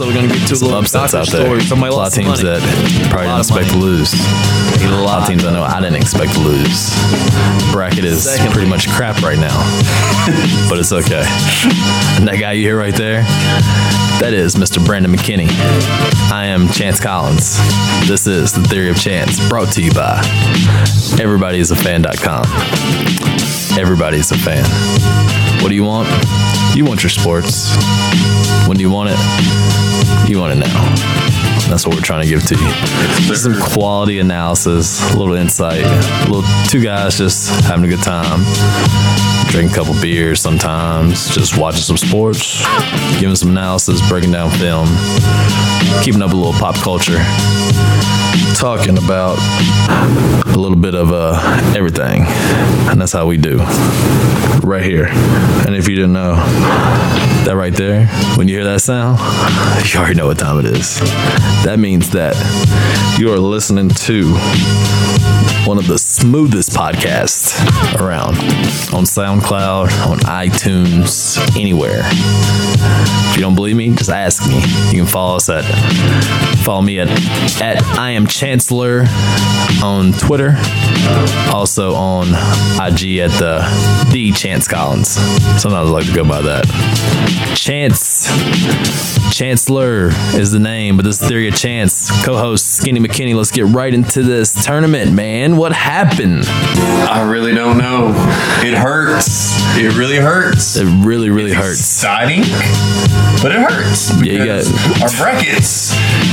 also we're going to get to Some little upsets out there. Somebody a lot of teams money. that probably A lot didn't expect to lose. A lot of teams I know I didn't expect to lose. Bracket is Secondly- pretty much crap right now, but it's okay. And that guy you hear right there, that is Mr. Brandon McKinney. I am Chance Collins. This is the Theory of Chance, brought to you by EverybodyIsAFan.com. Everybody is a fan. What do you want? You want your sports. When do you want it? You want it now. That's what we're trying to give to you. Some quality analysis, a little insight, a little two guys just having a good time, drinking a couple beers sometimes, just watching some sports, giving some analysis, breaking down film, keeping up a little pop culture, talking about a little bit of uh, everything, and that's how we do. Right here. And if you didn't know, that right there, when you hear that sound, you already know what time it is. That means that you are listening to one of the smoothest podcasts around on SoundCloud, on iTunes, anywhere. If you don't believe me, just ask me. You can follow us at follow me at at I am Chancellor on Twitter. Also on IG at the the Chance Collins. Sometimes I like to go by that. Chance Chancellor is the name, but this is Theory of Chance. Co-host Skinny McKinney. Let's get right into this tournament, man. What happened? I really don't know. It hurts. It really hurts. It really, really hurts. Exciting, but it hurts. Yeah, you got- our brackets.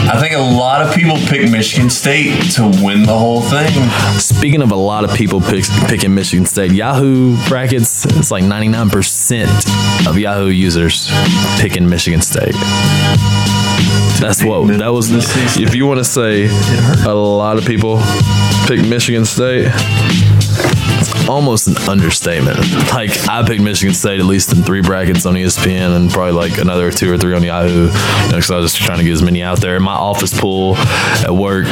I think a lot of people pick Michigan State to win the whole thing. Speaking of a lot of people pick, picking Michigan State, Yahoo brackets, it's like 99% of Yahoo users picking Michigan State. That's what that was. If you want to say a lot of people pick Michigan State, almost an understatement. Like I picked Michigan State at least in three brackets on ESPN and probably like another two or three on Yahoo. Because I was just trying to get as many out there. My office pool at work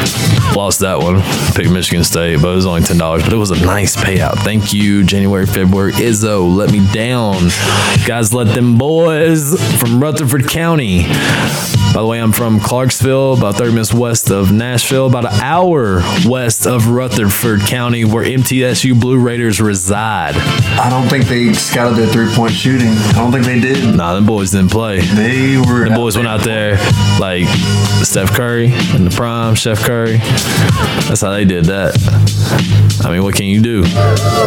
lost that one. Picked Michigan State, but it was only ten dollars. But it was a nice payout. Thank you, January, February. Izzo let me down. Guys, let them boys from Rutherford County. By the way, I'm from Clarksville, about 30 minutes west of Nashville, about an hour west of Rutherford County, where MTSU Blue Raiders reside. I don't think they scouted their three point shooting. I don't think they did. Nah, them boys didn't play. They were. The boys went out there like Steph Curry in the prime, Chef Curry. That's how they did that. I mean, what can you do?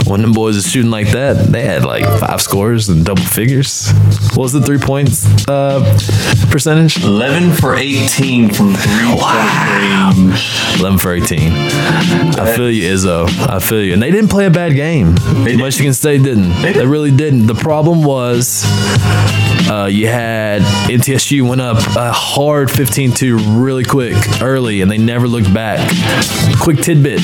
When them boys is shooting like that, they had like five scores and double figures. What was the three points uh, percentage? 11 for 18 from three point range. 11 for 18. I feel you, Izzo. I feel you. And they didn't play a bad game. didn't. Michigan State didn't. They, didn't. really didn't. The problem was uh, you had MTSU went up a hard 15 2 really quick early, and they never looked back. Quick tidbit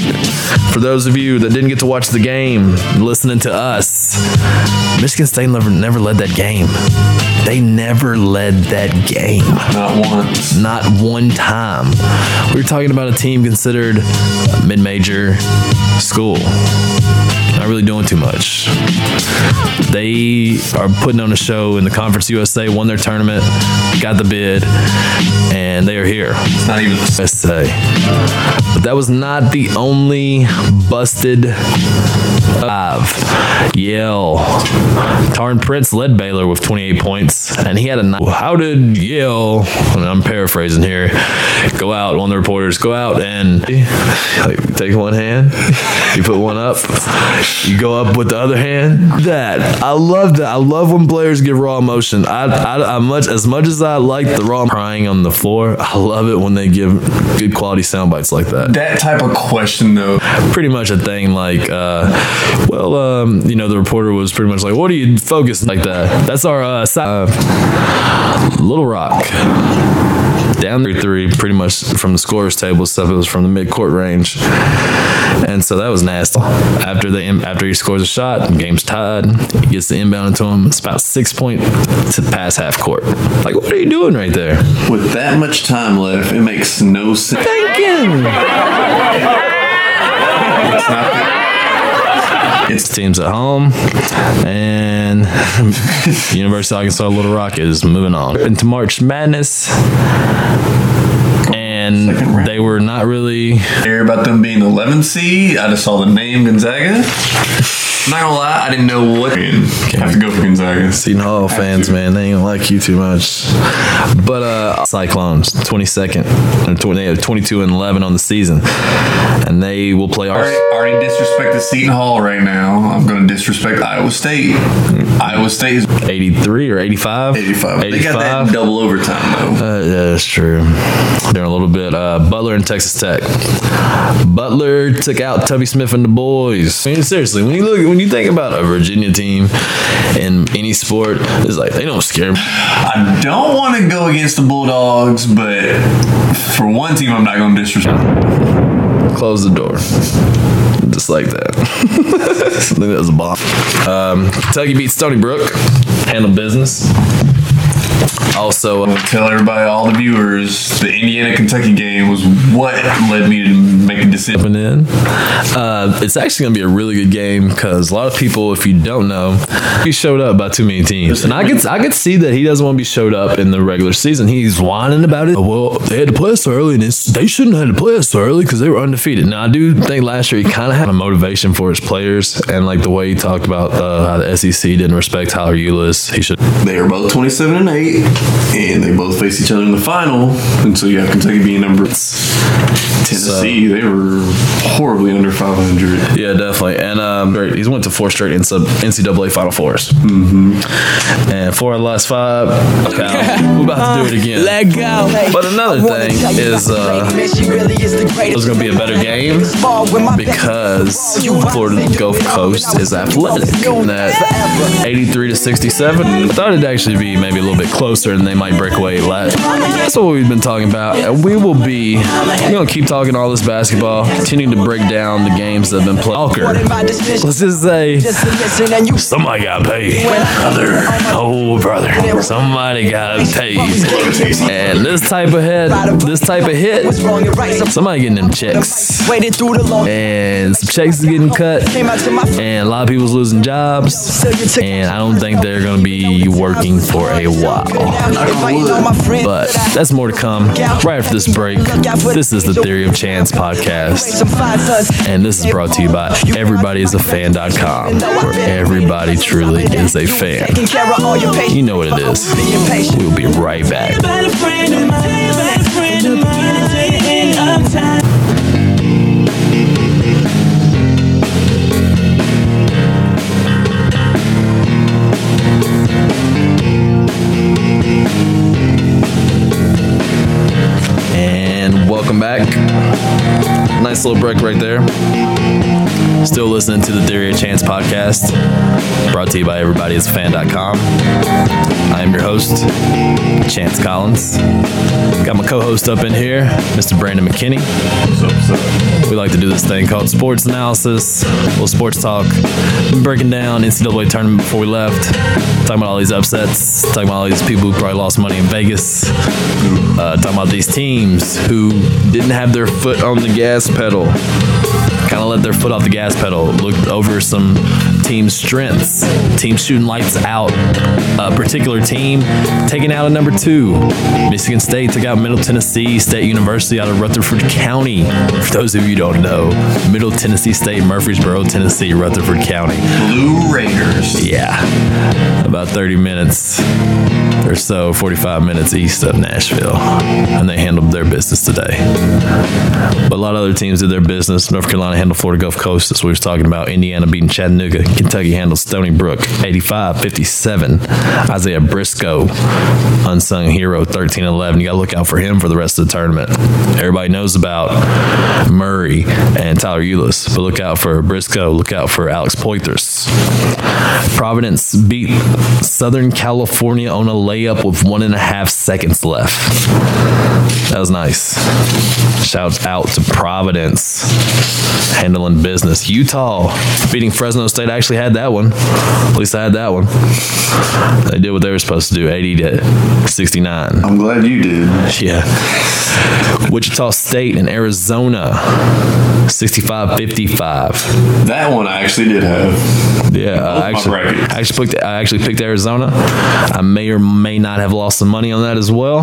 for those of you that didn't get to watch the game, listening to us Michigan State never, never led that game. They never led that game. Not once. Not one time. We were talking about a team considered a mid major school. Not really doing too much. They are putting on a show in the Conference USA, won their tournament, got the bid, and they are here. It's not even the USA. But that was not the only busted five. Yale. Taurean Prince led Baylor with 28 points, and he had a. ni- How did Yale? And I'm paraphrasing here. Go out. One of the reporters go out and like, take one hand. You put one up. You go up with the other hand. That I love that. I love when players give raw emotion. I, I, I much as much as I like the raw crying on the floor. I love it when they give good quality sound bites like that that type of question though. pretty much a thing like uh well um you know the reporter was pretty much like what are you focusing like that that's our uh, si- uh little rock down three three pretty much from the scorers table stuff it was from the mid court range. And so that was nasty. After the after he scores a shot game's tied. He gets the inbound into him. It's about six point to pass half court. Like what are you doing right there? With that much time left, it makes no sense. thinking It's not. It's teams at home, and University of Arkansas Little Rock is moving on into March Madness. And they were not really hear about them being the 11th seed. I just saw the name Gonzaga. I'm not gonna lie, I didn't know what. Have to go for Gonzaga. Seton Hall fans, man, they ain't like you too much. But uh Cyclones, 22nd, and 20, they have 22 and 11 on the season, and they will play Already, our. already disrespected Seton Hall right now. I'm gonna disrespect Iowa State. Iowa State is 83 or 85? 85. They got that in double overtime though. Uh, yeah, that's true. They're a little bit. Uh, Butler and Texas Tech. Butler took out Tubby Smith and the boys. I mean, seriously, when you look, when you think about a Virginia team in any sport, it's like they don't scare me. I don't want to go against the Bulldogs, but for one team, I'm not gonna disrespect. Close the door. Just like that. I think that was a bomb. Um, Kentucky beat Stony Brook. Handle business. Also, uh, Tell everybody, all the viewers, the Indiana Kentucky game was what led me to make a decision. in. Uh, it's actually going to be a really good game because a lot of people, if you don't know, he showed up by too many teams, and I could I could see that he doesn't want to be showed up in the regular season. He's whining about it. Well, they had to play us so early, and it's, they shouldn't have had to play us so early because they were undefeated. Now I do think last year he kind of had a motivation for his players, and like the way he talked about uh, how the SEC didn't respect Tyler Ulis. He should. They are both 27 and 8, and they both face each other in the final. And so you have Kentucky being number Tennessee. they were horribly under 500. Yeah, definitely. And um, great. He's went to four straight NCAA Final 4s Mm-hmm. And four of the last five. Okay, we're about to do it again. Let go. But another thing is, uh, it was gonna be a better game because Florida Gulf Coast is athletic. And that 83 to 67, I thought it'd actually be maybe a little bit closer and they might break away. Last. That's what we've been talking about. And we will be, we're gonna keep talking all this basketball, continuing to break down the games that have been played. Let's just say somebody got paid. Brother. Oh, brother, somebody got paid. And this type of head, this type of hit, somebody getting them checks. And some checks is getting cut. And a lot of people's losing jobs. And I don't think they're to be working for a while. But that's more to come right after this break. This is the Theory of Chance podcast. some five sons. And this is brought to you by everybodyisafan.com, where everybody truly is a fan. Taking care of all your patients. You know what it is. Being patient. We'll be right back. Welcome back. Nice little break right there. Still listening to the Theory of Chance podcast, brought to you by everybodyisfan.com. I am your host, Chance Collins. Got my co-host up in here, Mr. Brandon McKinney. We like to do this thing called sports analysis, a little sports talk, breaking down NCAA tournament before we left, talking about all these upsets, talking about all these people who probably lost money in Vegas, uh, talking about these teams who didn't have their foot on the gas pedal, kind of let their foot off the gas pedal, looked over some team strengths, team shooting lights out, a particular team taking out a number two. Michigan State took out Middle Tennessee State University out of Rutherford County. For those of you who don't know, Middle Tennessee State, Murfreesboro, Tennessee, Rutherford County. Blue Raiders. Yeah, about 30 minutes or so, 45 minutes east of Nashville. And they handled their business today. But a lot of other teams did their business. North Carolina handled Florida Gulf Coast, as we were talking about. Indiana beating Chattanooga. Kentucky handled Stony Brook 85 57. Isaiah Briscoe, unsung hero, 13 11. You got to look out for him for the rest of the tournament. Everybody knows about Murray and Tyler Ulis, but look out for Briscoe. Look out for Alex Poythress. Providence beat Southern California on a layup with one and a half seconds left. That was nice. Shout out to Providence handling business. Utah beating Fresno State. I actually had that one. At least I had that one. They did what they were supposed to do 80 to 69. I'm glad you did. Yeah. Wichita State and Arizona, 65 55. That one I actually did have. Yeah, I actually. I actually picked. I actually picked Arizona. I may or may not have lost some money on that as well.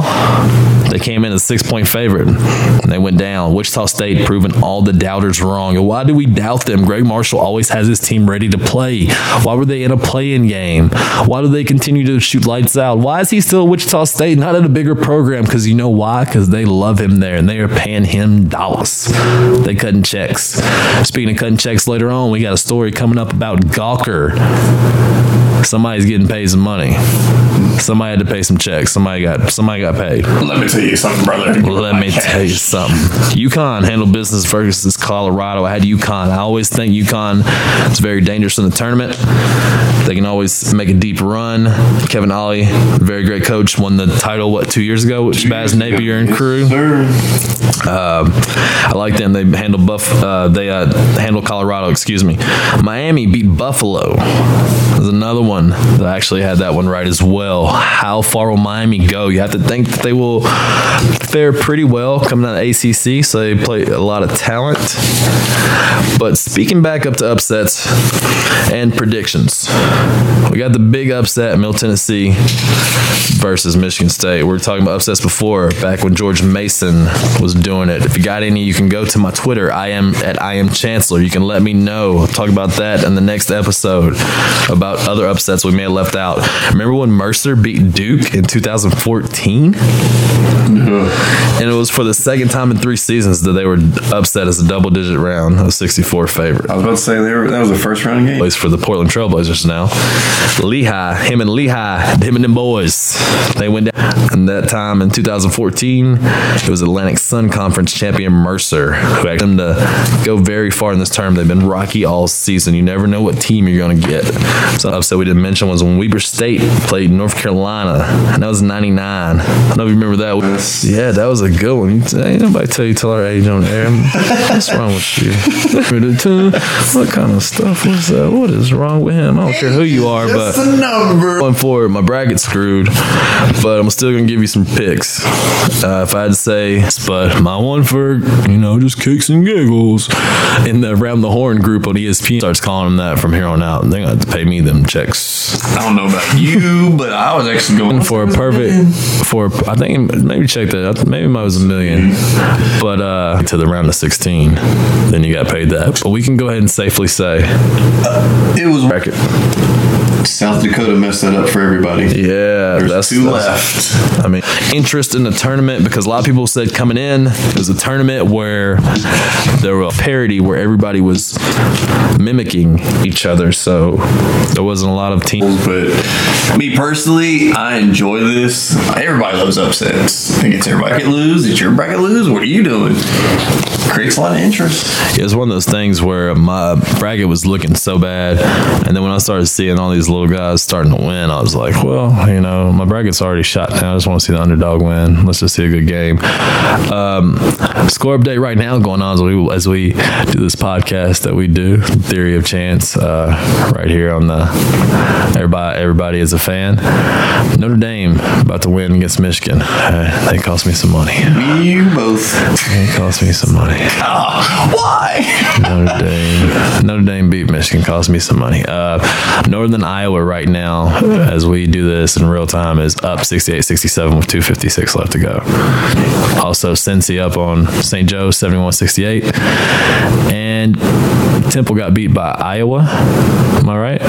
They came in as a six point favorite, and they went down. Wichita State proving all the doubters wrong. And why do we doubt them? Gregg Marshall always has his team ready to play. Why were they in a play-in game? Why do they continue to shoot lights out? Why is he still at Wichita State, not at a bigger program? Because you know why? Because they love him there, and they are paying him dollars. They cutting checks. Speaking of cutting checks, later on we got a story coming up about Gawker. Somebody's getting paid some money. Somebody had to pay some checks. Somebody got somebody got paid. Let me tell you something, brother. Let me tell you something. UConn handled business versus Colorado. I had UConn. I always think UConn is very dangerous in the tournament. They can always make a deep run. Kevin Ollie, very great coach, won the title what two years ago with Shabazz Napier and crew. Sir. Um, I like them. They handle Buff. Uh, they uh, handle Colorado. Excuse me. Miami beat Buffalo. There's another one that I actually had that one right as well. How far will Miami go? You have to think that they will fare pretty well coming out of ACC. So they play a lot of talent. But speaking back up to upsets and predictions, we got the big upset, Middle Tennessee versus Michigan State. We were talking about upsets before, back when George Mason was doing it. If you got any, you can go to my Twitter. I am at I am Chancellor. You can let me know. I'll talk about that in the next episode about other upsets we may have left out. Remember when Mercer beat Duke in 2014? And it was for the second time in three seasons that they were upset as a double digit round of 64 favorite. I was about to say they were, that was a first round game. Plays for the Portland Trailblazers now. Lehigh, him and Lehigh, him and them boys, they went down. And that time in 2014, it was Atlantic Sun Conference champion Mercer who asked them to go very far in this term. They've been rocky all season. You never know what team you're going to get. So upset we didn't mention was when Weber State played North Carolina, and that was 99. I don't know if you remember that. Yes. Yeah, that was a good one. Ain't nobody tell you tell our age on air. What's wrong with you? what kind of stuff was that? What is wrong with him? I don't care who you are, but a number. going forward, my bracket's screwed, but I'm still gonna give you some picks. Uh, if I had to say, but my one for you know just kicks and giggles in the around the horn group on ESPN starts calling them that from here on out. and They're gonna have to pay me them checks I don't know about you, but I was actually going for a perfect for I think maybe check that maybe mine was a million, but uh to the round of 16, then you got paid that. But we can go ahead and safely say It was bracket. South Dakota messed that up for everybody. Yeah, There's that's two that's- left. I mean, interest in the tournament because a lot of people said coming in it was a tournament where there was a parody where everybody was mimicking each other, so there wasn't a lot of teams. But me personally, I enjoy this. Everybody loves upsets. I think it's everybody bracket lose. It's your bracket lose. What are you doing? Creates a lot of interest. It was one of those things where my bracket was looking so bad, and then when I started seeing all these little guys starting to win, I was like, well, you know, my bracket's already shot now. I just want to see the underdog win. Let's just see a good game. Um, score update right now going on as we as we do this podcast that we do, Theory of Chance, uh, right here on the everybody everybody is a fan. Notre Dame about to win against Michigan. Uh, they cost me some money. You both. They cost me some money. Why? Notre Dame. Notre Dame beat Michigan, cost me some money. Uh, Northern Iowa right now, as we do this in real time, is up 68 67 with 256 left to go. Also, Cincy up on St. Joe 71 68. And Temple got beat by Iowa. Am I right?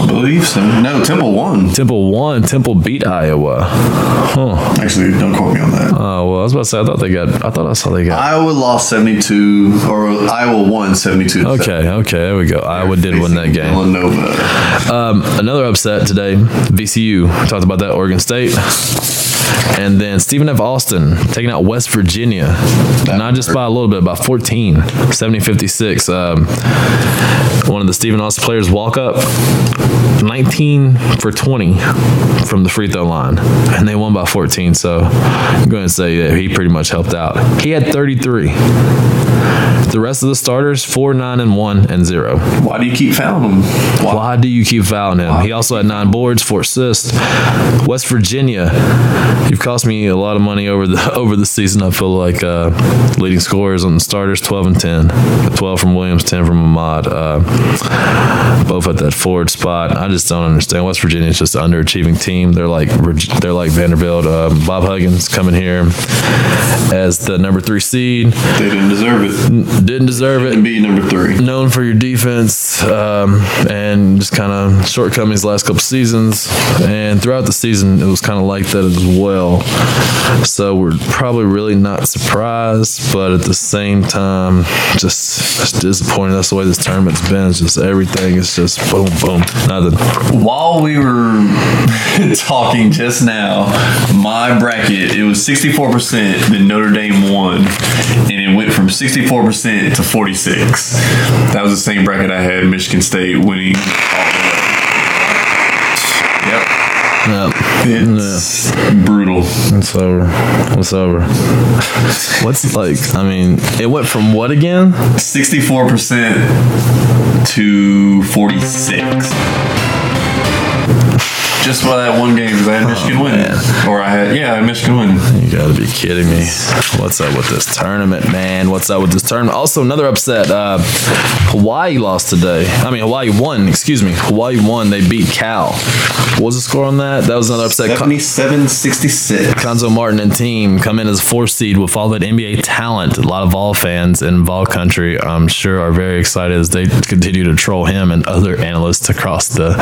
I believe so. No, Temple won. Temple won. Temple beat Iowa. Huh. Actually, don't quote me on that. Oh, well, I was about to say, I thought they got, I thought I saw they got. Iowa lost 72, or Iowa won 72. to Okay, okay, there we go. Iowa did win that game. Villanova. Um, another upset today, VCU. Talked about that, Oregon State. And then Stephen F. Austin taking out West Virginia. Not just by a little bit, by 14, 70 56. Um, one of the Stephen Austin players walk up 19 for 20 from the free throw line. And they won by 14. So I'm going to say that he pretty much helped out. He had 33. The rest of the starters, four, nine, and one, and zero. Why do you keep fouling him? Why? Why do you keep fouling him? He also had nine boards, four assists. West Virginia, you've cost me a lot of money over the over the season. I feel like uh, leading scorers on the starters, twelve and ten. Twelve from Williams, ten from Ahmad. Uh, both at that forward spot. I just don't understand. West Virginia is just an underachieving team. They're like they're like Vanderbilt. Um, Bob Huggins coming here as the number three seed. They didn't deserve it. Didn't deserve it And be number three. known for your defense um, and just kind of shortcomings last couple seasons. And throughout the season, it was kind of like that as well. So we're probably really not surprised, but at the same time, just, just disappointed. That's the way this tournament's been. It's just everything is just boom, boom, nothing. While we were talking just now, my bracket it was sixty four percent. that Notre Dame won, and it went from sixty four percent to forty six. That was the same bracket I had Michigan State winning. all the way. Yep, Yep. it's brutal. It's over. It's over. What's like? I mean, it went from what again? Sixty four percent to forty six. Just by that one game, because I had Michigan win, or I had yeah, I had Michigan win. You gotta be kidding me. What's up with this tournament, man? What's up with this tournament? Also, another upset. Uh, Hawaii lost today. I mean, Hawaii won, excuse me. Hawaii won. They beat Cal. What was the score on that? That was another upset. Con- 77-66. Cuonzo Martin and team come in as four seed with all that NBA talent. A lot of Vol fans in Vol country, I'm sure, are very excited as they continue to troll him and other analysts across the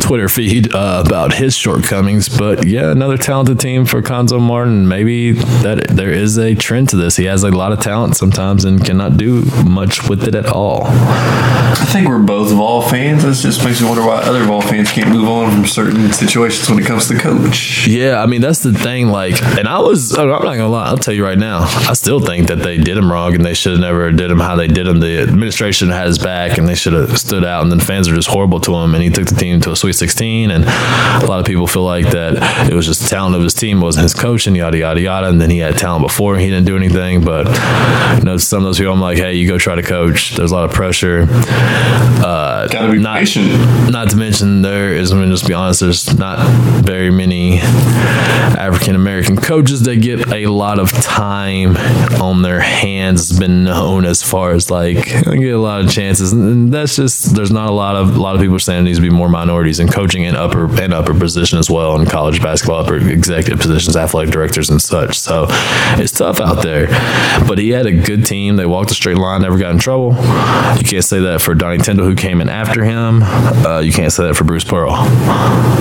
Twitter feed uh, about his shortcomings. But yeah, another talented team for Cuonzo Martin. Maybe that there is a trend to this. He has a lot of talent sometimes and cannot do much with it at all. I think we're both Vol fans. This just makes me wonder why other Vol fans can't move on from certain situations when it comes to coach. Yeah, I mean that's the thing. Like, and I was, I'm not gonna lie. I'll tell you right now. I still think that they did him wrong, and they should have never did him how they did him. The administration had his back, and they should have stood out. And then fans are just horrible to him, and he took the team to a Sweet 16. And a lot of people feel like that it was just the talent of his team, wasn't his coaching, yada yada yada. And then he had talent before, and he didn't do anything. But you know, some of those people, I'm like, hey, you go try to coach. There's a lot of pressure. Uh, Gotta be not, patient. not to mention there is, I'm gonna just be honest, there's not very many African American coaches that get a lot of time on their hands. It's been known as far as like get a lot of chances, and that's just there's not a lot of a lot of people saying there needs to be more minorities in coaching and upper and upper position as well in college basketball, upper executive positions, athletic directors and such. So it's tough out there, but he had a good team. They walked a straight line, never got in trouble. You can't say that for Donnie Tyndall, who came in after him. Uh, you can't say that for Bruce Pearl.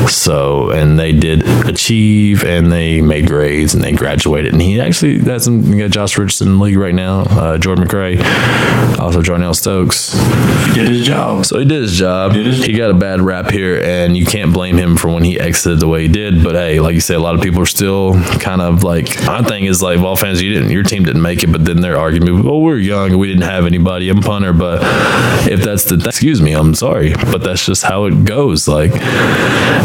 So, and they did achieve, and they made grades, and they graduated. And he actually got some. You got Josh Richardson in the league right now. Uh, Jordan McRae, also Jarnell Stokes. He did his job. So he did his job. Did his- he got a bad rap here, and you can't blame him for when he exited the way he did. But hey, like you said, a lot of people are still kind of like my thing is like, well, fans, you didn't, your team didn't make it, but then they're arguing, well, oh, we're young, we didn't have anybody. I'm punter, but if that's the, excuse me, I'm sorry, but that's just how it goes. Like,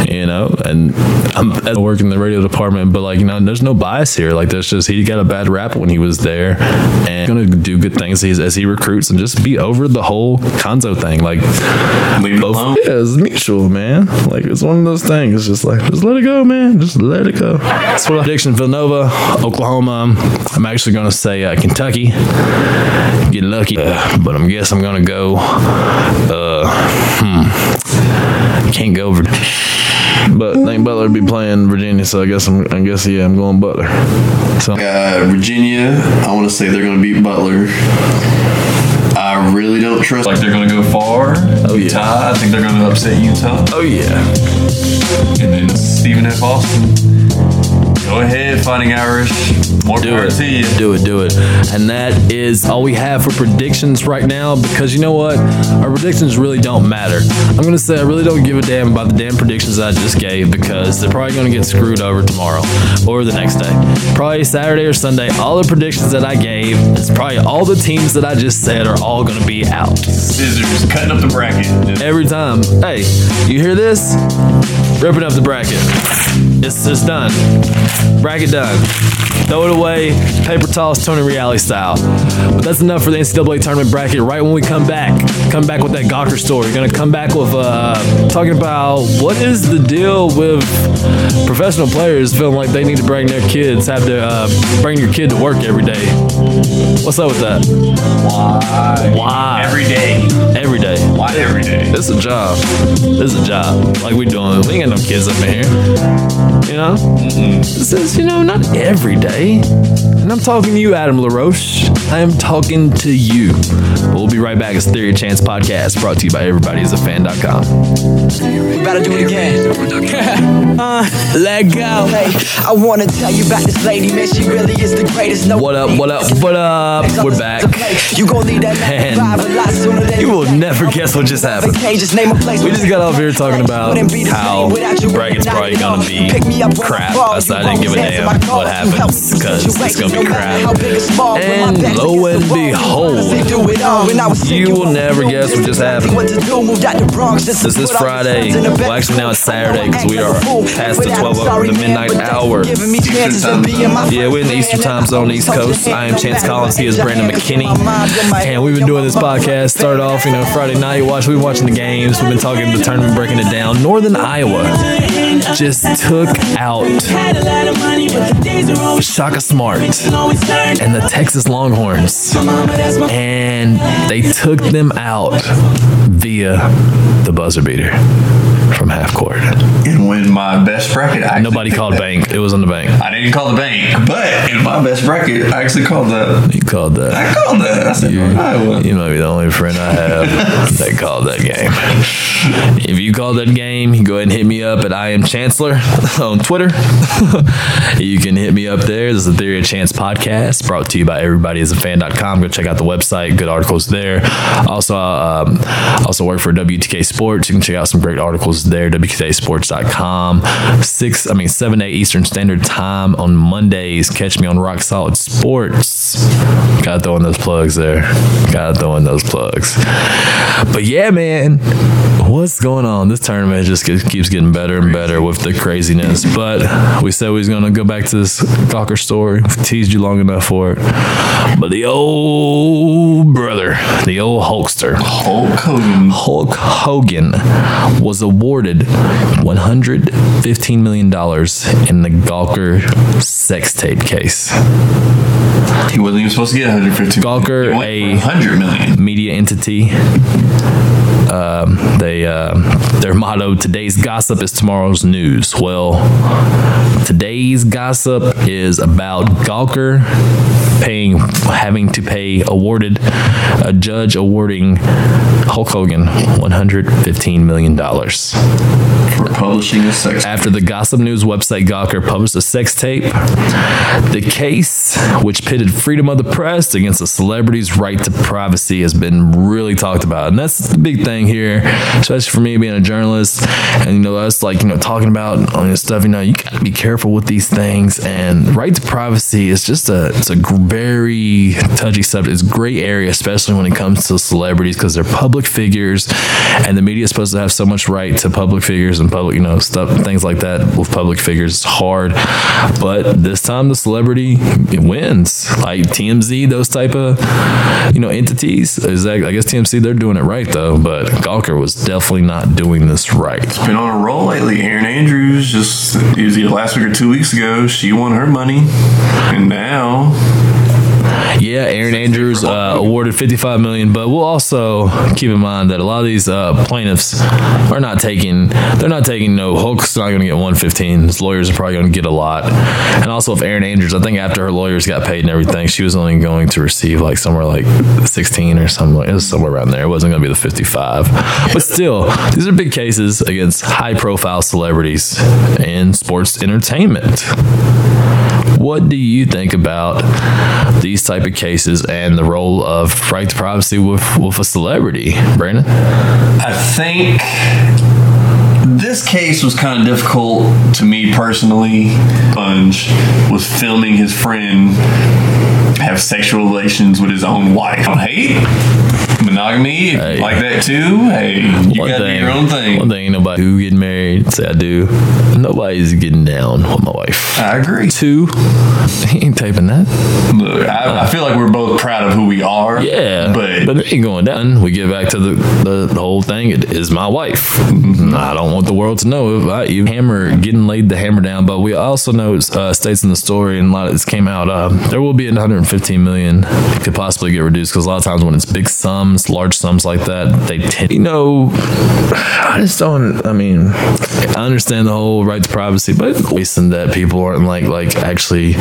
you know, and I'm I work in the radio department, but like, you know, there's no bias here. Like, there's just he got a bad rap when he was there, and gonna do good things as, as he recruits and just be over the whole Cuonzo thing. Like, Leave it both, alone. yeah, it's mutual, man. Like it's one of those things. It's just like just let it go, man. Just let it go. That's what I prediction. Villanova, Oklahoma. I'm actually gonna say uh, Kentucky. Get lucky, uh, but I'm guess I'm gonna go. Uh, hmm. Can't go over. But I think Butler would be playing Virginia, so I guess I'm. I guess yeah, I'm going Butler. So Uh, Virginia, I want to say they're going to beat Butler. I really don't trust. Like they're going to go far. Oh, yeah. Utah, I think they're going to upset Utah. oh yeah. And then Stephen F. Austin. Go ahead, Fighting Irish. More Do it. Do it, do it. And that is all we have for predictions right now because you know what? Our predictions really don't matter. I'm going to say I really don't give a damn about the damn predictions I just gave because they're probably going to get screwed over tomorrow or the next day. Probably Saturday or Sunday. All the predictions that I gave, it's probably all the teams that I just said are all going to be out. Scissors, cutting up the bracket. Just- Every time. Hey, you hear this? Ripping up the bracket. It's just done. Bracket done. Throw it away. Paper toss, Tony Reali style. But that's enough for the NCAA tournament bracket. Right when we come back, come back with that Gawker story. We're gonna come back with uh, talking about what is the deal with professional players feeling like they need to bring their kids, have to uh, bring your kid to work every day. What's up with that? Why? Why? Every day. Every day. Why every day? This is a job. It's a job. Like we doing. We ain't got no kids up in here. You know? This is, you know, not every day. And I'm talking to you, Adam LaRoche. I am talking to you. We'll be right back. It's Theory of Chance podcast brought to you by everybody is a fan.com. We better do it again. uh, Let go. hey, I wanna tell you about this lady, man. She really is the greatest. No What up, what up, what up? We're back. You gon' leave that Man, man. a lot sooner than you will never guess what just happened. Okay, just place We just got off here talking about how bracket's probably gonna be crap. I said I didn't give a damn what happens because it's gonna be crap. And lo and behold, you will never guess what just happened. This is Friday. Well, actually, now it's Saturday because we are past the 12 o- the midnight hour. Yeah, we're in the Eastern Time Zone, East Coast. I am Chance Collins. He is Brandon McKinney. And we've been doing this podcast. Started off, you know, Friday night. Watch, we've been watching the games. We've been talking the tournament, breaking it down. Northern Iowa just took out Shaka Smart and the Texas Longhorns. And they took them out via the buzzer beater from half court. And when my best bracket, I Nobody called bank. It was on the bank. I didn't call the bank, but in my best bracket, I actually called that. You called that. I called that. I said You, Iowa. you might be the only friend I have that called that game. If you called that game, go ahead and hit me up at I am Chancellor on Twitter. you can hit me up there. This is the Theory of Chance podcast brought to you by everybody as a fan.com. Go check out the website. Good articles there. Also, um, also work for WTK Sports. You can check out some great articles there. WTKSports.com. Six, I mean, 7 8 Eastern Standard Time on Mondays. Catch me on Rock Solid Sports. Gotta throw in those plugs there. Gotta throw in those plugs. But yeah, man, what's going on? This tournament just ke- keeps getting better and better with the craziness. But we said we was gonna go back to this Gawker story. We've teased you long enough for it. But the old brother, the old Hulkster, Hulk Hogan. Hulk Hogan was awarded $115 million in the Gawker sex tape case. He wasn't even supposed to get 150. Gawker, a- for 100 million. Media entity. Um, they uh, their motto: "Today's gossip is tomorrow's news." Well, today's gossip is about Gawker paying, having to pay, awarded a judge awarding Hulk Hogan 115 million dollars for publishing a sex. after the Gossip News website Gawker published a sex tape. The case, which pitted freedom of the press against a celebrity's right to privacy, has been really talked about. And that's the big thing here, especially for me being a journalist and, you know, us like, you know, talking about all this stuff, you know, you got to be careful with these things. And right to privacy is just a, it's a very touchy subject. It's a gray area, especially when it comes to celebrities because they're public figures and the media is supposed to have so much right to public figures and public, you know, stuff, things like that with public figures. It's hard, but this time the celebrity wins. Like TMZ, those type of, you know, entities. Is that, I guess TMZ they're doing it right though, but Gawker was definitely not doing this right. It's been on a roll lately. Erin Andrews just either last week or two weeks ago. She won her money, and now Yeah, Erin Andrews uh, awarded 55 million, but we'll also keep in mind that a lot of these uh, plaintiffs are not taking. They're not taking. No, Hulk's not going to get 115. His lawyers are probably going to get a lot. And also, if Erin Andrews, I think after her lawyers got paid and everything, she was only going to receive like somewhere like 16 or something. It was somewhere around there. It wasn't going to be the 55. But still, these are big cases against high-profile celebrities in sports entertainment. What do you think about these type of cases and the role of right to privacy with, with a celebrity, Brandon? I think this case was kind of difficult to me personally. Sponge was filming his friend have sexual relations with his own wife. I hate, monogamy, Hey. like that too. Hey, you One gotta thing, do your own thing. One thing, ain't nobody who get married. Say I do. Nobody's getting down with my wife. I agree. Two, he ain't taping that. Look, I, I feel like we're both proud of who we are. Yeah, but, but it ain't going down. We get back to the, the, the whole thing. It is my wife. I don't want the world to know if I you hammer getting laid the hammer down. But we also know it uh, states in the story, and a lot of this came out. Uh, there will be 115 million could possibly get reduced because a lot of times when it's big sums, large sums like that, they tend. You know, I just don't. I mean, I understand the whole right to privacy, but wasting that people aren't like like actually,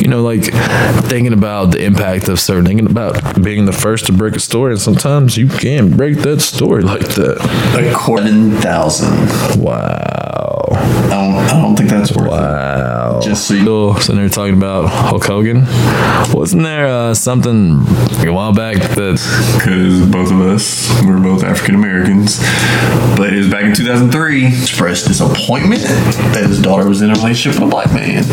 you know, like thinking about the impact of certain thinking about being the first to break a story, and sometimes you can't break that story like that. Seven thousand. Wow, I don't. I don't think that's worth wow. it. Just so you. Still sitting there talking about Hulk Hogan. Wasn't there uh, something a while back that because both of us were both African Americans. But it was back in 2003. Expressed disappointment that his daughter was in a relationship with a black man.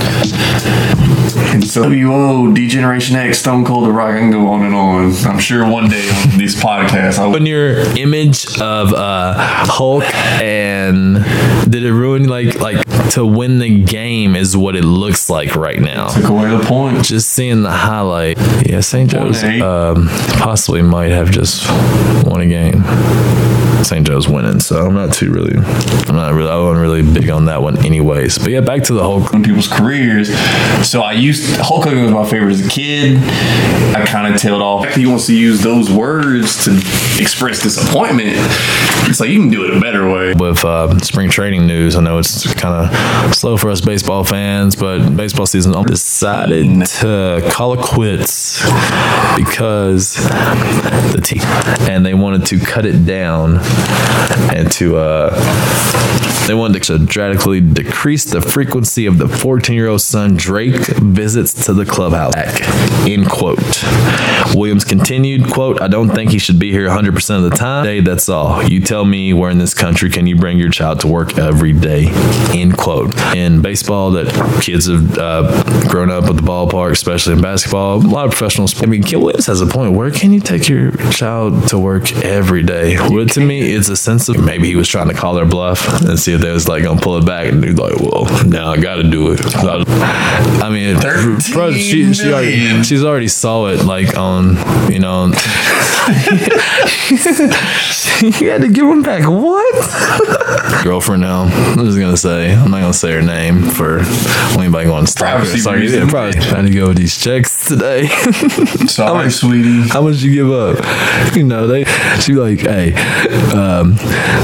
And so WO, D Generation X, Stone Cold, The Rock, I can go on and on. I'm sure one day on this podcast I when will. your image of uh, Hulk and did it ruin like like like to win the game is what it looks like right now. Took away the point. Just seeing the highlight, yeah, St. Joe's um, possibly might have just won a game. St. Joe's winning, so I'm not too really, I'm not really, I wasn't really big on that one, anyways. But yeah, back to the Hulk. in people's careers. So I used Hulk Hogan was my favorite as a kid. I kind of tailed off. He wants to use those words to express disappointment. It's like you can do it a better way. with uh, spring training news. I know it's kind of slow for us baseball fans, but baseball season decided to call it quits because the team and they wanted to cut it down and to uh, they wanted to drastically decrease the frequency of the 14 year old son Drake visits to the clubhouse. End quote. Williams continued, quote, I don't think he should be here 100% of the time. Hey, that's all. You tell me where in this country can you bring your child to work every day? End quote. In baseball, that kids have uh, grown up at the ballpark, especially in basketball, a lot of professionals. I mean, Kim Williams has a point. Where can you take your child to work every day? Well, to me, it's a sense of maybe he was trying to call their bluff and see if they was like gonna pull it back, and he's like, "Well, now I got to do it." I mean, bro, she, she already, she's already saw it like on you know. you had to give him back what? Girlfriend now. I'm just gonna say I'm not gonna say her name for anybody going to stop her. Privacy Sorry, yeah, reasons. probably trying to go with these checks today. Sorry, sweetie. How much you give up? You know, they she like, hey, um,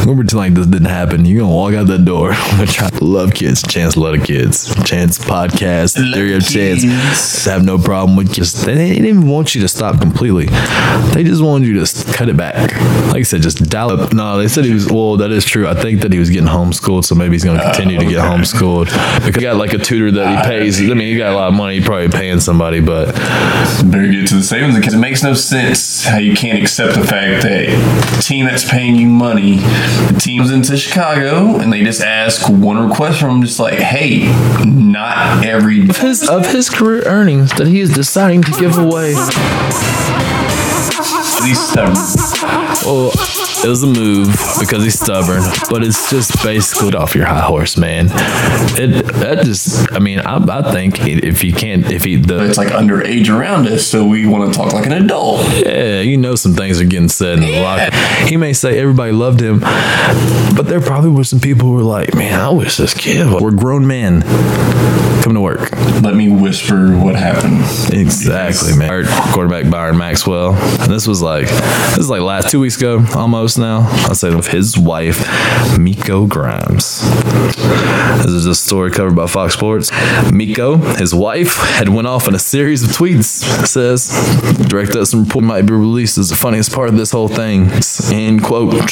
we're pretending like this didn't happen. You gonna walk out that door. I'm gonna try to love kids. Chance love kids. Chance podcast. Love Theory of chance. kids. Have no problem with just they didn't even want you to stop completely. They just wanted you to cut it back. Like I said, just dial up. No, they said he was well, that is true. I think that he was getting homeschooled, so maybe he's gonna Uh, continue to get okay. homeschooled. Because he got like a tutor that he pays. I mean, he got a lot of money, he probably paying somebody, but Better get to the savings because it makes no sense how you can't accept the fact that the team that's paying you money, the team comes into Chicago and they just ask one request from him, just like, hey, not every of his of his career earnings that he is deciding to give away. He's stubborn. Well, it was a move because he's stubborn, but it's just basically get off your high horse, man. It that just, I mean, I, I think if he can't, if he the It's like underage around us, so we want to talk like an adult. yeah, you know, some things are getting said in the locker. He may say everybody loved him, but there probably were some people who were like, man, I wish this kid. We're grown men. Come to work. Let me whisper what happened. Exactly, man. Our quarterback Byron Maxwell. And this was like this is like last two weeks ago, almost now. I said with his wife, Miko Grimes. This is a story covered by Fox Sports. Miko, his wife, had went off in a series of tweets. Says, direct us and report might be released as the funniest part of this whole thing. End quote.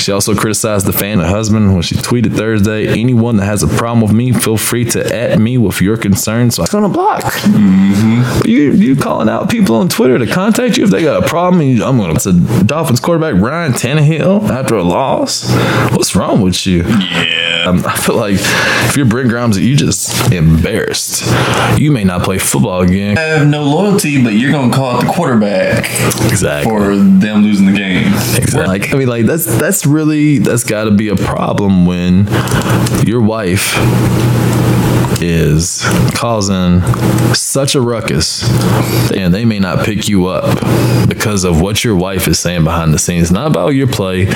She also criticized the fan and husband when she tweeted Thursday, anyone that has a problem with me, feel free to at me with your concerns. So I'm gonna block. Mm-hmm. You you calling out people on Twitter to contact you if they got a problem? I'm gonna. It's a Dolphins quarterback Ryan Tannehill after a loss. What's wrong with you? Yeah. That. Um, I feel like if you're Brent Grimes, you just embarrassed. You may not play football again. I have no loyalty, but you're gonna call out the quarterback Exactly. for them losing the game. Exactly. Like, I mean, like that's that's really that's got to be a problem when your wife is causing such a ruckus and they may not pick you up because of what your wife is saying behind the scenes not about your play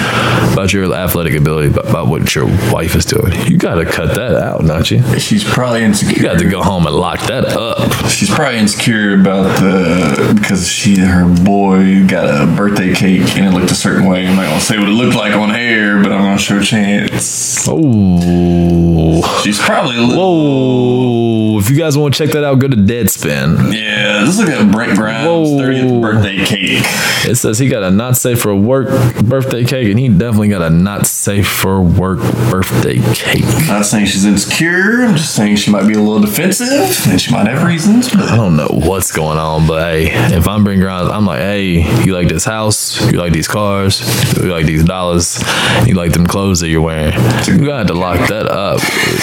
about your athletic ability but about what your wife is doing you got to cut that out don't you She's probably insecure. you got to go home and lock that up She's probably insecure about the because she her boy got a birthday cake and it looked a certain way. I'm not gonna say what it looked like on air, but I'm gonna show Chance. oh She's probably whoa if you guys want to check that out go to deadspin Yeah, let's look at Brent Grimes' Whoa. 30th birthday cake. It says he got a not safe for work birthday cake, and he definitely got a not safe for work birthday cake. Not saying she's insecure. I'm just saying she might be a little defensive, and she might have reasons. But I don't know what's going on, but hey, if I'm bringing around, I'm like, hey, you like this house? You like these cars? You like these dollars? You like them clothes that you're wearing? You got to lock that up.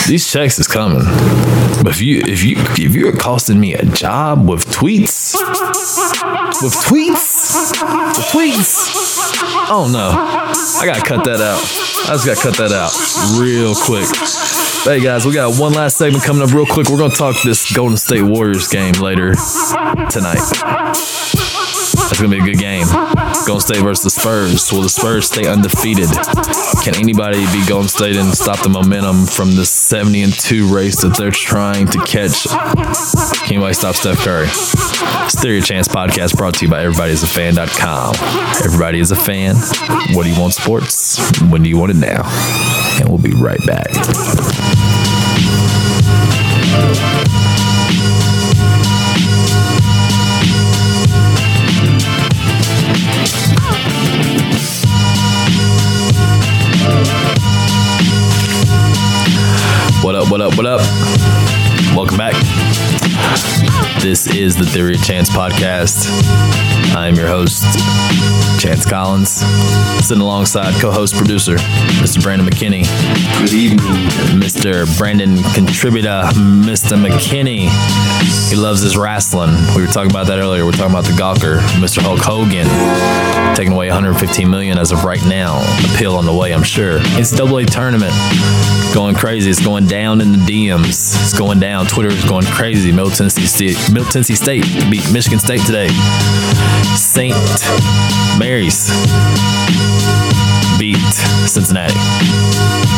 These checks is coming. But if you if you if you're costing me a job with tweets, with tweets, with tweets, oh no, I gotta cut that out. I just gotta cut that out real quick. Hey guys, we got one last segment coming up real quick. We're gonna talk this Golden State Warriors game later tonight. That's gonna be a good game. Golden State versus the Spurs. Will the Spurs stay undefeated? Can anybody beat Golden State and stop the momentum from the 70 and 2 race that they're trying to catch? Can anybody stop Steph Curry? Theory Chance podcast brought to you by everybodyisafan.com. Everybody is a fan. What do you want sports? When do you want it now? And we'll be right back. What up, This is the Theory of Chance podcast. I am your host, Chance Collins, sitting alongside co host producer, Mr. Brandon McKinney, good evening. Mr. Brandon contributor, Mr. McKinney. He loves his wrestling. We were talking about that earlier. We're talking about the Gawker, Mr. Hulk Hogan, taking away 115 million as of right now. Appeal on the way, I'm sure. NCAA tournament going crazy. It's going down in the DMs. It's going down. Twitter is going crazy. Middle Tennessee State, Middle Tennessee State beat Michigan State today. St. Mary's beat Cincinnati.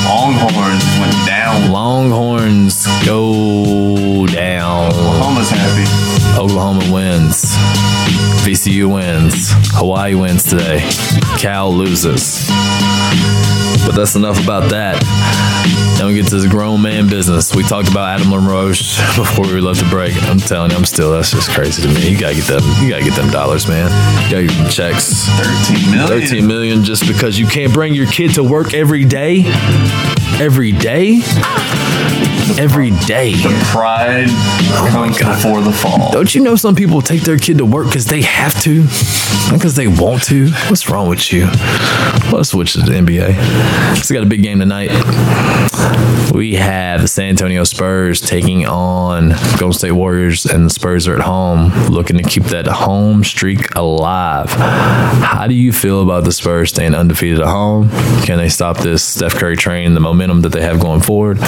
Longhorns went down. Longhorns go down. Oklahoma's happy. Oklahoma wins. VCU wins. Hawaii wins today. Cal loses. But that's enough about that. Now we get to this grown man business. We talked about Adam LaRoche before we left the break. I'm telling you, I'm still that's just crazy to me. You gotta get them. You gotta get them dollars, man. You gotta get them checks. 13 million. 13 million just because you can't bring your kid to work every day. Every day. Every day. The pride comes oh before the fall. Don't you know some people take their kid to work because they have to, because they want to? What's wrong with you? Let's switch to the NBA. We got a big game tonight. We have the San Antonio Spurs taking on Golden State Warriors, and the Spurs are at home, looking to keep that home streak alive. How do you feel about the Spurs staying undefeated at home? Can they stop this Steph Curry train, the momentum that they have going forward?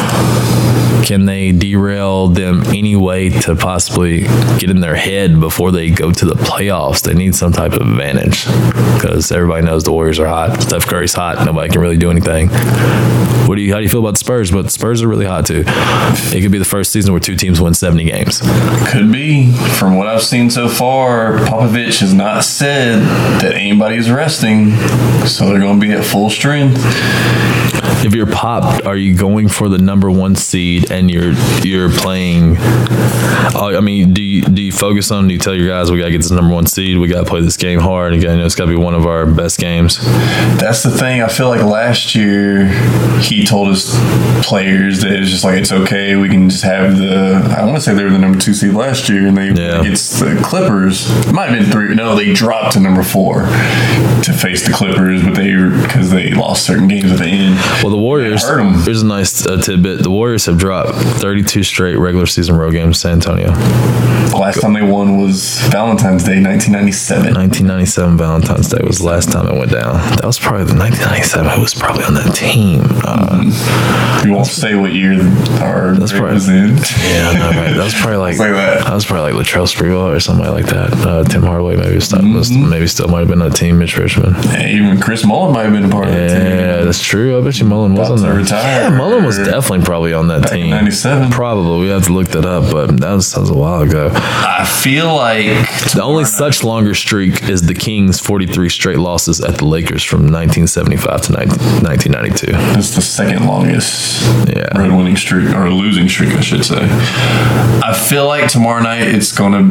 Can they derail them any way to possibly get in their head before they go to the playoffs? They need some type of advantage because everybody knows the Warriors are hot. Steph Curry's hot. Nobody can really do anything. What do you? How do you feel about the Spurs? But the Spurs are really hot too. It could be the first season where two teams win seventy games. Could be. From what I've seen so far, Popovich has not said that anybody's resting, so they're going to be at full strength. If you're popped, are you going for the number one seed and you're you're playing? oh, I mean, do you you focus on? Do you tell your guys we gotta get this number one seed? We gotta play this game hard. And you know, it's gotta be one of our best games. That's the thing. I feel like last year he told his players that it's just like it's okay. We can just have the. I want to say they were the number two seed last year, and they Yeah. against the Clippers. It might have been three. No, they dropped to number four to face the Clippers, but they because they lost certain games at the end. Well, the Warriors. Here's a nice uh, tidbit. The Warriors have dropped 32 straight regular season road games. to San Antonio. Last time they won was Valentine's Day, 1997. 1997 Valentine's Day was the last time it went down. That was probably the 1997. I was probably on that team? Uh, You won't say what year our That's probably- was in. yeah, no, right. That was probably like Like that. that was probably like Latrell Sprewell or somebody like that. Uh, Tim Hardaway maybe still, Mm-hmm. maybe still might have been on that team. Mitch Richmond. Hey, even Chris Mullin might have been a part of that team. Yeah, that's true. I bet you Mullin was on there. Yeah, Mullen was definitely probably on that team. 97. Probably. We have to look that up, but that was, that was a while ago. I feel like The only such longer streak is the Kings' 43 straight losses at the Lakers from 1975 to 19, 1992. It's the second longest Yeah. road winning streak or losing streak, I should say. I feel like tomorrow night it's gonna.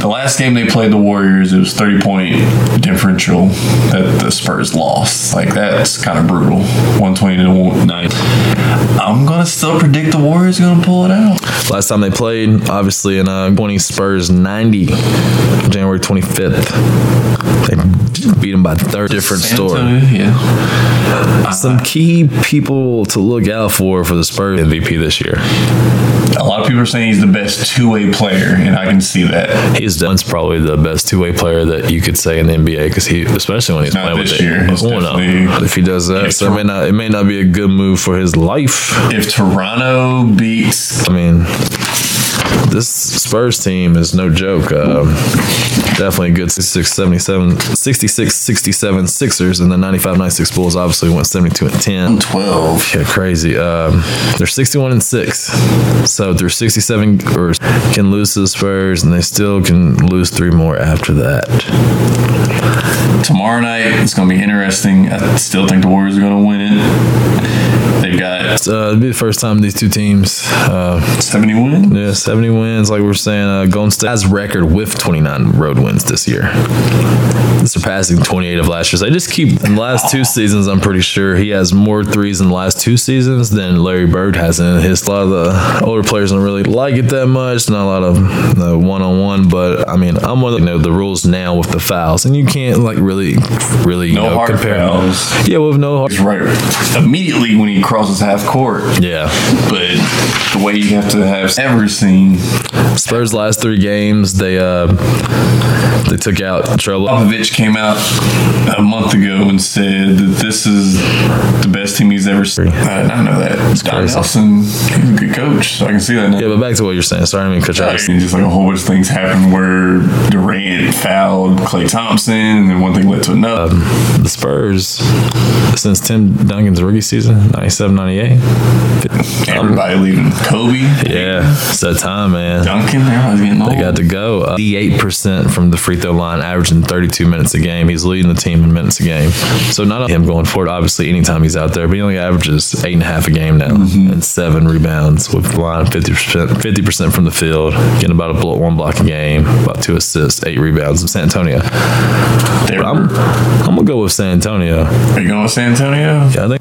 The last game they played the Warriors, it was thirty point differential that the Spurs lost. Like that's kind of brutal. One twenty to nine. I'm gonna still predict the Warriors are gonna pull it out. Last time they played, obviously, in uh, 20 Spurs 90, January 25th. They beat them by 30. Different story. Yeah. Uh, Some key people to look out for for the Spurs MVP this year. A lot of people are saying he's the best two way player, and I can see that. He's once probably the best two way player that you could say in the NBA because he, especially when he's Not playing with year. Oh, If he does that, so it may not it may not be a good move for his life. If Toronto beats I mean, this Spurs team is no joke. Um, definitely a good 66 77, 66 67 Sixers, and the 95 96 Bulls obviously went 72 and 10. 12, Yeah, crazy. Um, they're 61 and 6. So they're 67 or can lose to the Spurs, and they still can lose three more after that. tomorrow night it's going to be interesting. I still think the Warriors are going to win it. They've Uh, it'll be the first time these two teams, uh, 70 wins. yeah, 70 wins. Like we we're saying, uh, Golden State has record with 29 road wins this year, surpassing 28 of last year's. They just keep in the last two seasons. I'm pretty sure he has more threes in the last two seasons than Larry Bird has in his. A lot of the older players don't really like it that much. Not a lot of one on one, but I mean, I'm one of the, you know the rules now with the fouls, and you can't like really, really you No know, hard compare. fouls. Yeah, with no hard. He's right immediately when he crosses half court. Yeah. But the way you have to have ever seen Spurs last three games, they uh they took out trouble. Popovich came out a month ago and said that this is the best team he's ever seen. I, I know that. Don crazy. Nelson, he's a good coach, so I can see that now. Yeah, but back to what you're saying. Sorry, I mean to cut you off. And just like a whole bunch of things happened where Durant fouled Klay Thompson, and then one thing led to another. The Spurs, since Tim Duncan's rookie season, 97 98. Everybody leaving Kobe, Yeah, it's that time, man. Duncan, everybody's getting old. They got to go. Uh, 88% from the free throw line, averaging 32 minutes a game. He's leading the team in minutes a game. So not only him going forward, obviously, anytime he's out there, but he only averages eight and a half a game now and seven rebounds with the line 50%, 50% from the field, getting about a blo- one block a game, about two assists, eight rebounds in San Antonio. I'm, I'm going to go with San Antonio. Are you going with San Antonio? I think.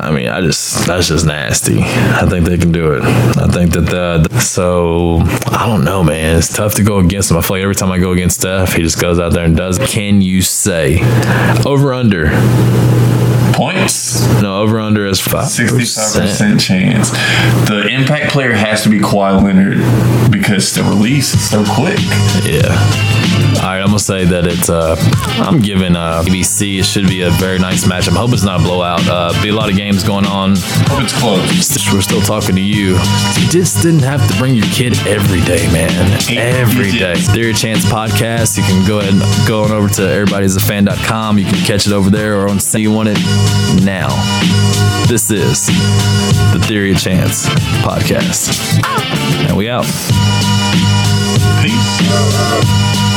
I mean, I just that's just nasty. I think they can do it. I think that the so I don't know, man. It's tough to go against him. I feel like every time I go against Steph, he just goes out there and does. Can you say over under? Points? No, over under is five 65% chance. The impact player has to be Kawhi Leonard because the release is so quick. Yeah. All right, I'm gonna say that it's. Uh, I'm giving uh, ABC. It should be a very nice matchup. I hope it's not a blowout. Uh, be a lot of games going on. Hope it's close. We're still talking to you. You just didn't have to bring your kid every day, man. Every day. Theory Chance podcast. You can go ahead and go on over to everybody'safan.com. You can catch it over there or on you want it now. This is the Theory of Chance podcast. And we out. Peace.